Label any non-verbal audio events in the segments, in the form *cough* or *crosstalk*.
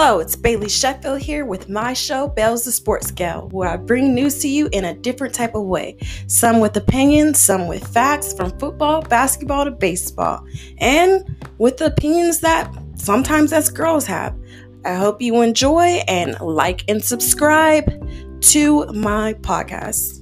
Hello, it's Baileigh Sheffield here with my show, Bells the Sports Gal, where I bring news to you in a different type of way. Some with opinions, some with facts from football, basketball to baseball, and with the opinions that sometimes us girls have. I hope you enjoy and like and subscribe to my podcast.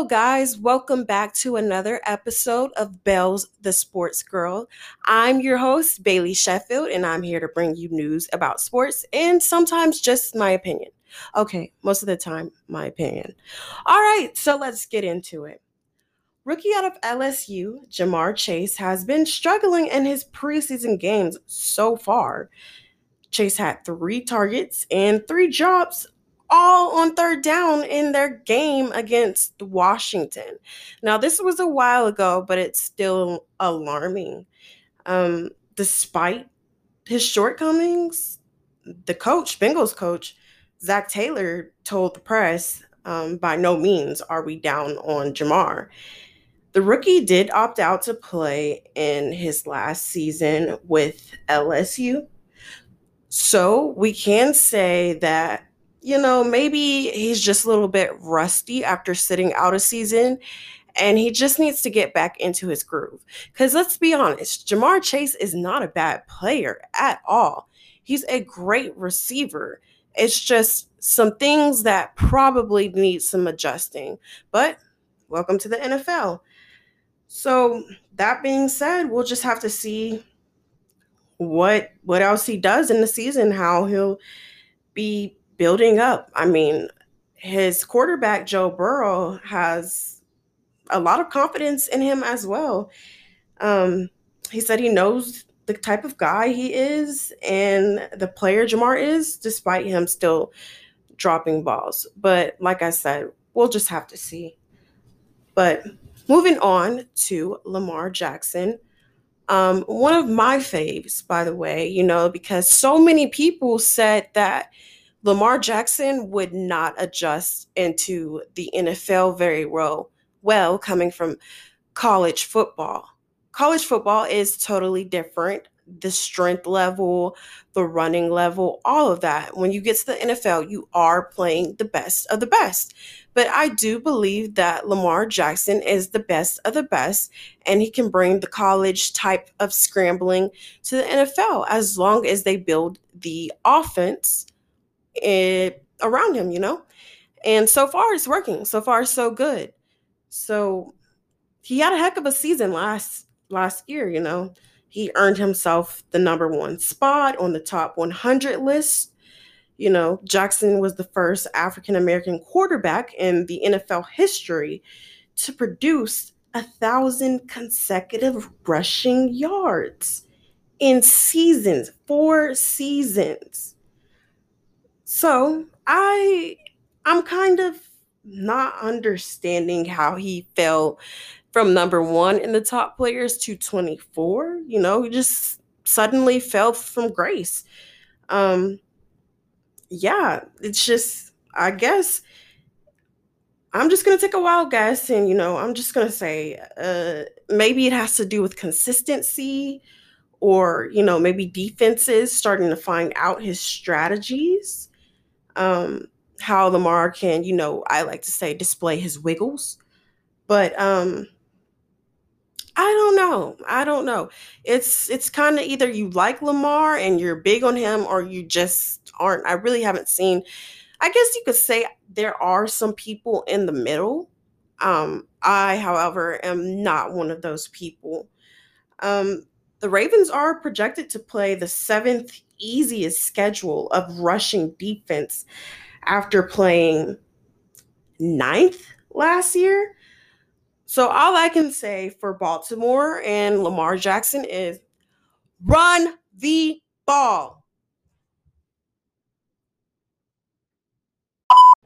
Hello, guys. Welcome back to another episode of Bells the Sports Girl. I'm your host, Baileigh Sheffield, and I'm here to bring you news about sports and sometimes just my opinion. Okay, most of the time, my opinion. All right, so let's get into it. Rookie out of LSU, Ja'Marr Chase, has been struggling in his preseason games so far. Chase had three targets and three drops all on third down in their game against Washington. Now, this was a while ago, but it's still alarming. Um, despite his shortcomings, the coach, Bengals coach, Zac Taylor, told the press, um, by no means are we down on Ja'Marr. The rookie did opt out to play in his last season with LSU. So we can say that you know, maybe he's just a little bit rusty after sitting out a season and he just needs to get back into his groove. Because let's be honest, Ja'Marr Chase is not a bad player at all. He's a great receiver. It's just some things that probably need some adjusting. But welcome to the NFL. So that being said, we'll just have to see what what else he does in the season, how he'll be building up. I mean, his quarterback, Joe Burrow, has a lot of confidence in him as well. Um, he said he knows the type of guy he is and the player Ja'Marr is, despite him still dropping balls. But like I said, we'll just have to see. But moving on to Lamar Jackson. Um, one of my faves, by the way, you know, because so many people said that Lamar Jackson would not adjust into the NFL very well, well coming from college football. College football is totally different. The strength level, the running level, all of that. When you get to the NFL, you are playing the best of the best. But I do believe that Lamar Jackson is the best of the best, and he can bring the college type of scrambling to the NFL as long as they build the offense it, around him, you know? And so far it's working. So far so good. So he had a heck of a season last last year, you know. He earned himself the number 1 spot on the top 100 list. You know, Jackson was the first African American quarterback in the NFL history to produce a thousand consecutive rushing yards in seasons, four seasons. So I I'm kind of not understanding how he fell from number one in the top players to 24. You know, he just suddenly fell from grace. Um yeah, it's just I guess I'm just gonna take a wild guess and you know, I'm just gonna say uh maybe it has to do with consistency or you know, maybe defenses starting to find out his strategies um, how Lamar can, you know, I like to say display his wiggles. But um I don't know. I don't know. It's it's kind of either you like Lamar and you're big on him or you just aren't. I really haven't seen I guess you could say there are some people in the middle. Um I, however, am not one of those people. Um the Ravens are projected to play the seventh easiest schedule of rushing defense after playing ninth last year. So all I can say for Baltimore and Lamar Jackson is run the ball.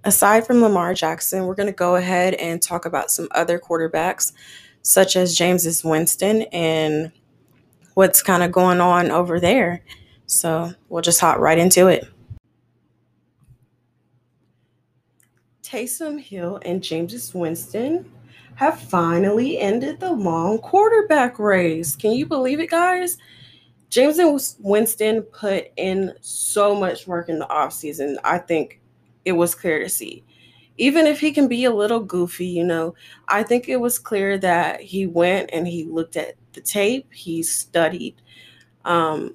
Aside from Lamar Jackson, we're going to go ahead and talk about some other quarterbacks, such as Jameis Winston and what's kind of going on over there. So we'll just hop right into it. Taysom Hill and Jameis Winston have finally ended the long quarterback race. Can you believe it, guys? Jameis Winston put in so much work in the offseason. I think it was clear to see. Even if he can be a little goofy, you know, I think it was clear that he went and he looked at the tape, he studied um,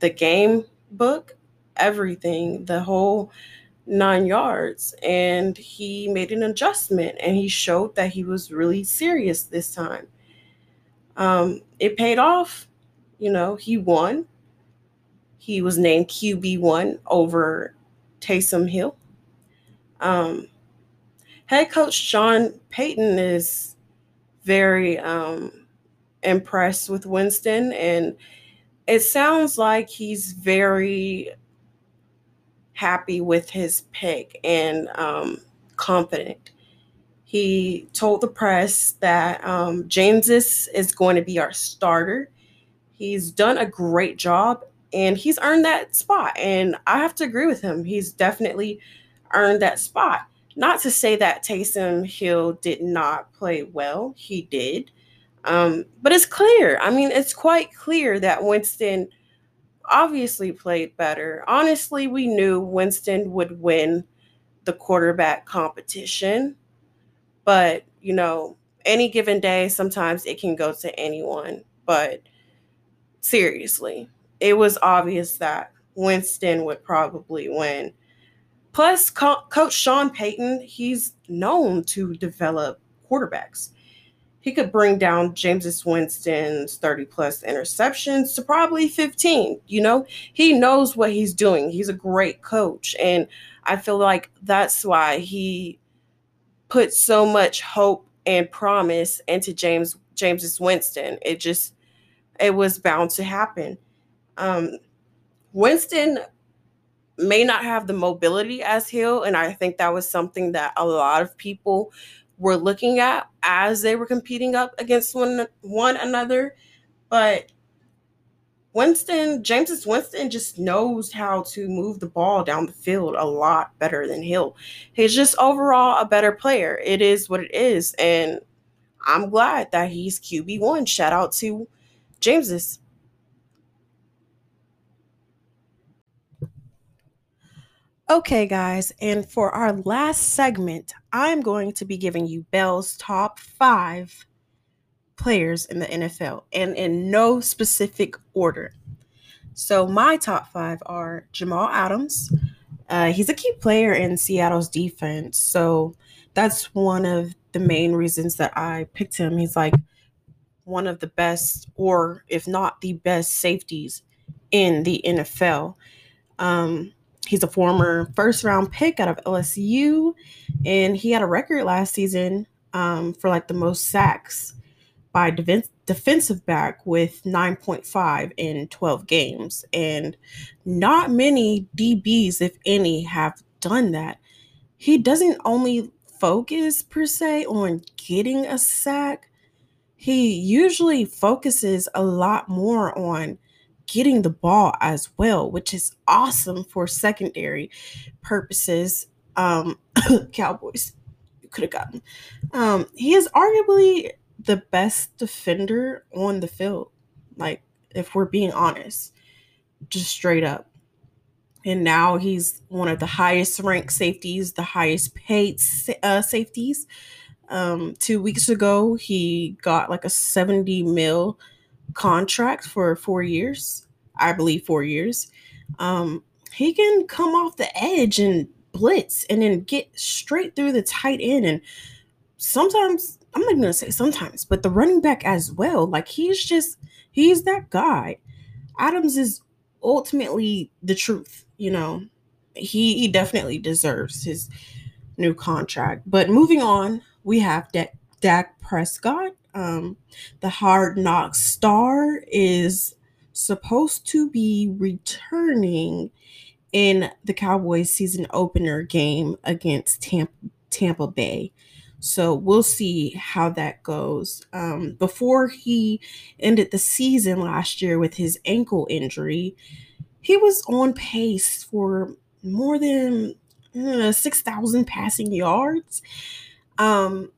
the game book, everything, the whole nine yards, and he made an adjustment and he showed that he was really serious this time. Um, it paid off you know, he won. He was named QB1 over Taysom Hill. Um, head coach Sean Payton is very um, impressed with Winston, and it sounds like he's very happy with his pick and um, confident. He told the press that um, Jameis is, going to be our starter He's done a great job and he's earned that spot. And I have to agree with him. He's definitely earned that spot. Not to say that Taysom Hill did not play well, he did. Um, but it's clear. I mean, it's quite clear that Winston obviously played better. Honestly, we knew Winston would win the quarterback competition. But, you know, any given day, sometimes it can go to anyone. But Seriously, it was obvious that Winston would probably win. Plus, Co- Coach Sean Payton, he's known to develop quarterbacks. He could bring down Jameis Winston's 30 plus interceptions to probably 15. You know, he knows what he's doing. He's a great coach. And I feel like that's why he put so much hope and promise into James Jameis Winston. It just it was bound to happen. Um, Winston may not have the mobility as Hill, and I think that was something that a lot of people were looking at as they were competing up against one one another. But Winston, Jameis Winston just knows how to move the ball down the field a lot better than Hill. He's just overall a better player. It is what it is. And I'm glad that he's QB1. Shout out to James's. Okay, guys, and for our last segment, I'm going to be giving you Bell's top five players in the NFL and in no specific order. So, my top five are Jamal Adams. Uh, he's a key player in Seattle's defense. So, that's one of the main reasons that I picked him. He's like one of the best, or if not the best, safeties in the NFL. Um, he's a former first round pick out of LSU, and he had a record last season um, for like the most sacks by defensive back with 9.5 in 12 games. And not many DBs, if any, have done that. He doesn't only focus per se on getting a sack, he usually focuses a lot more on getting the ball as well, which is awesome for secondary purposes. Um, *coughs* Cowboys could have gotten. Um, he is arguably the best defender on the field. Like, if we're being honest, just straight up. And now he's one of the highest ranked safeties, the highest paid uh, safeties um, two weeks ago, he got like a 70 mil contract for four years. I believe four years. Um, he can come off the edge and blitz and then get straight through the tight end. And sometimes, I'm not going to say sometimes, but the running back as well. Like he's just, he's that guy. Adams is ultimately the truth, you know. He, he definitely deserves his new contract. But moving on, we have Dak, Dak Prescott. Um, the Hard Knock star is supposed to be returning in the Cowboys season opener game against Tampa, Tampa Bay. So we'll see how that goes. Um, before he ended the season last year with his ankle injury, he was on pace for more than uh, 6,000 passing yards. Um,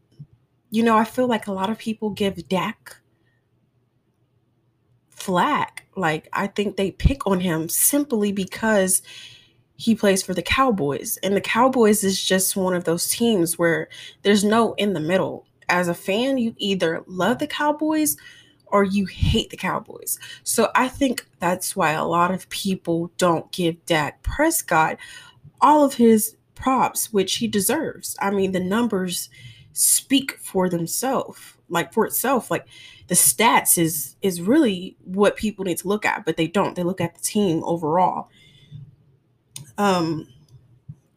you know, I feel like a lot of people give Dak flack. Like, I think they pick on him simply because he plays for the Cowboys. And the Cowboys is just one of those teams where there's no in the middle. As a fan, you either love the Cowboys or you hate the Cowboys. So I think that's why a lot of people don't give Dak Prescott all of his props, which he deserves. I mean, the numbers speak for themselves, like for itself. Like the stats is is really what people need to look at, but they don't. They look at the team overall. Um,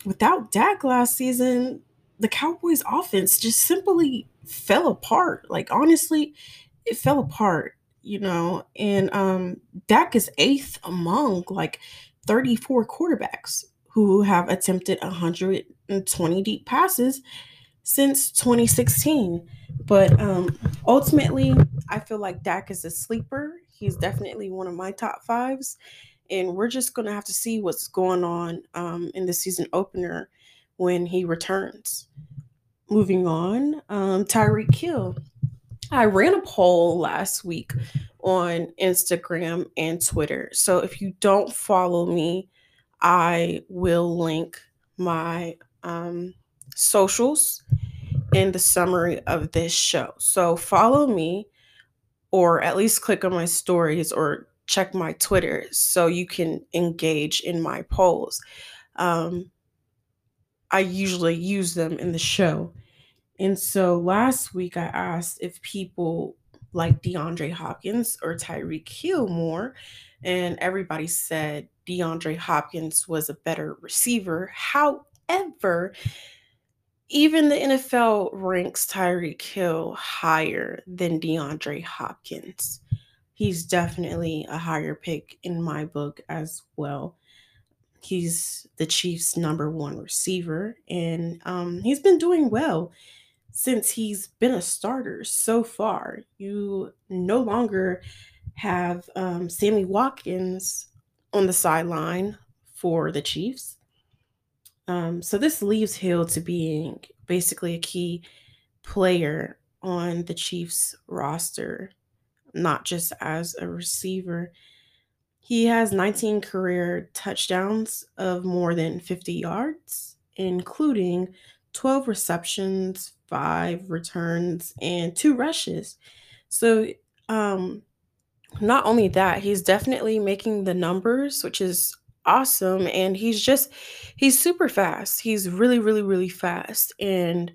without Dak last season, the Cowboys' offense just simply fell apart. Like honestly, it fell apart, you know. And um, Dak is eighth among like 34 quarterbacks who have attempted 120 deep passes since 2016. But um, ultimately, I feel like Dak is a sleeper. He's definitely one of my top fives. And we're just going to have to see what's going on um, in the season opener when he returns. Moving on, um, Tyreek Hill. I ran a poll last week on Instagram and Twitter. So if you don't follow me, I will link my um, socials in the summary of this show. So follow me or at least click on my stories or check my Twitter so you can engage in my polls. Um, I usually use them in the show. And so last week I asked if people like DeAndre Hopkins or Tyreek Hill more, and everybody said DeAndre Hopkins was a better receiver. However, even the NFL ranks Tyreek Hill higher than DeAndre Hopkins. He's definitely a higher pick in my book as well. He's the Chiefs' number one receiver, and um, he's been doing well since he's been a starter so far. You no longer have um, Sammy Watkins on the sideline for the Chiefs. Um, so this leaves Hill to being basically a key player on the Chiefs roster, not just as a receiver. He has 19 career touchdowns of more than 50 yards, including 12 receptions, five returns, and two rushes. So, um, not only that, he's definitely making the numbers, which is awesome. And he's just, he's super fast. He's really, really, really fast. And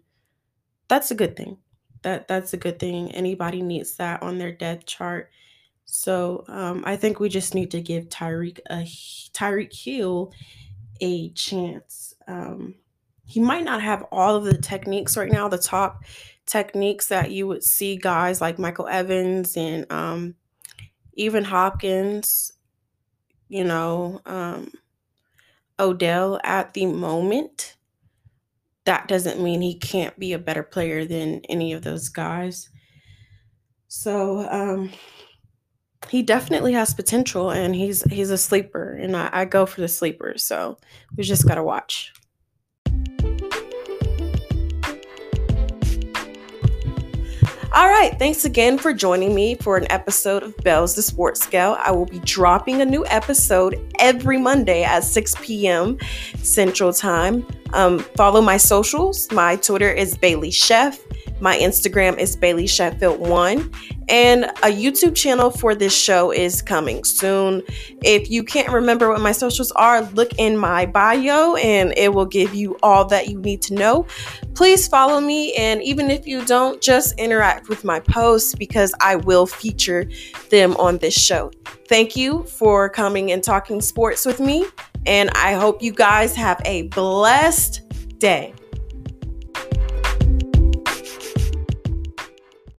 that's a good thing. That that's a good thing. Anybody needs that on their depth chart. So um, I think we just need to give Tyreek a Tyreek Hill a chance. Um, he might not have all of the techniques right now, the top techniques that you would see guys like Michael Evans and um, even Hopkins, you know, um, Odell at the moment. That doesn't mean he can't be a better player than any of those guys. So um, he definitely has potential, and he's he's a sleeper, and I, I go for the sleepers. So we just gotta watch. All right, thanks again for joining me for an episode of Bells the Sports Gal. I will be dropping a new episode every Monday at 6 p.m. Central Time. Um, follow my socials. My Twitter is Bailey Chef. My Instagram is Baileigh Sheffield One, and a YouTube channel for this show is coming soon. If you can't remember what my socials are, look in my bio and it will give you all that you need to know. Please follow me, and even if you don't, just interact with my posts because I will feature them on this show. Thank you for coming and talking sports with me, and I hope you guys have a blessed day.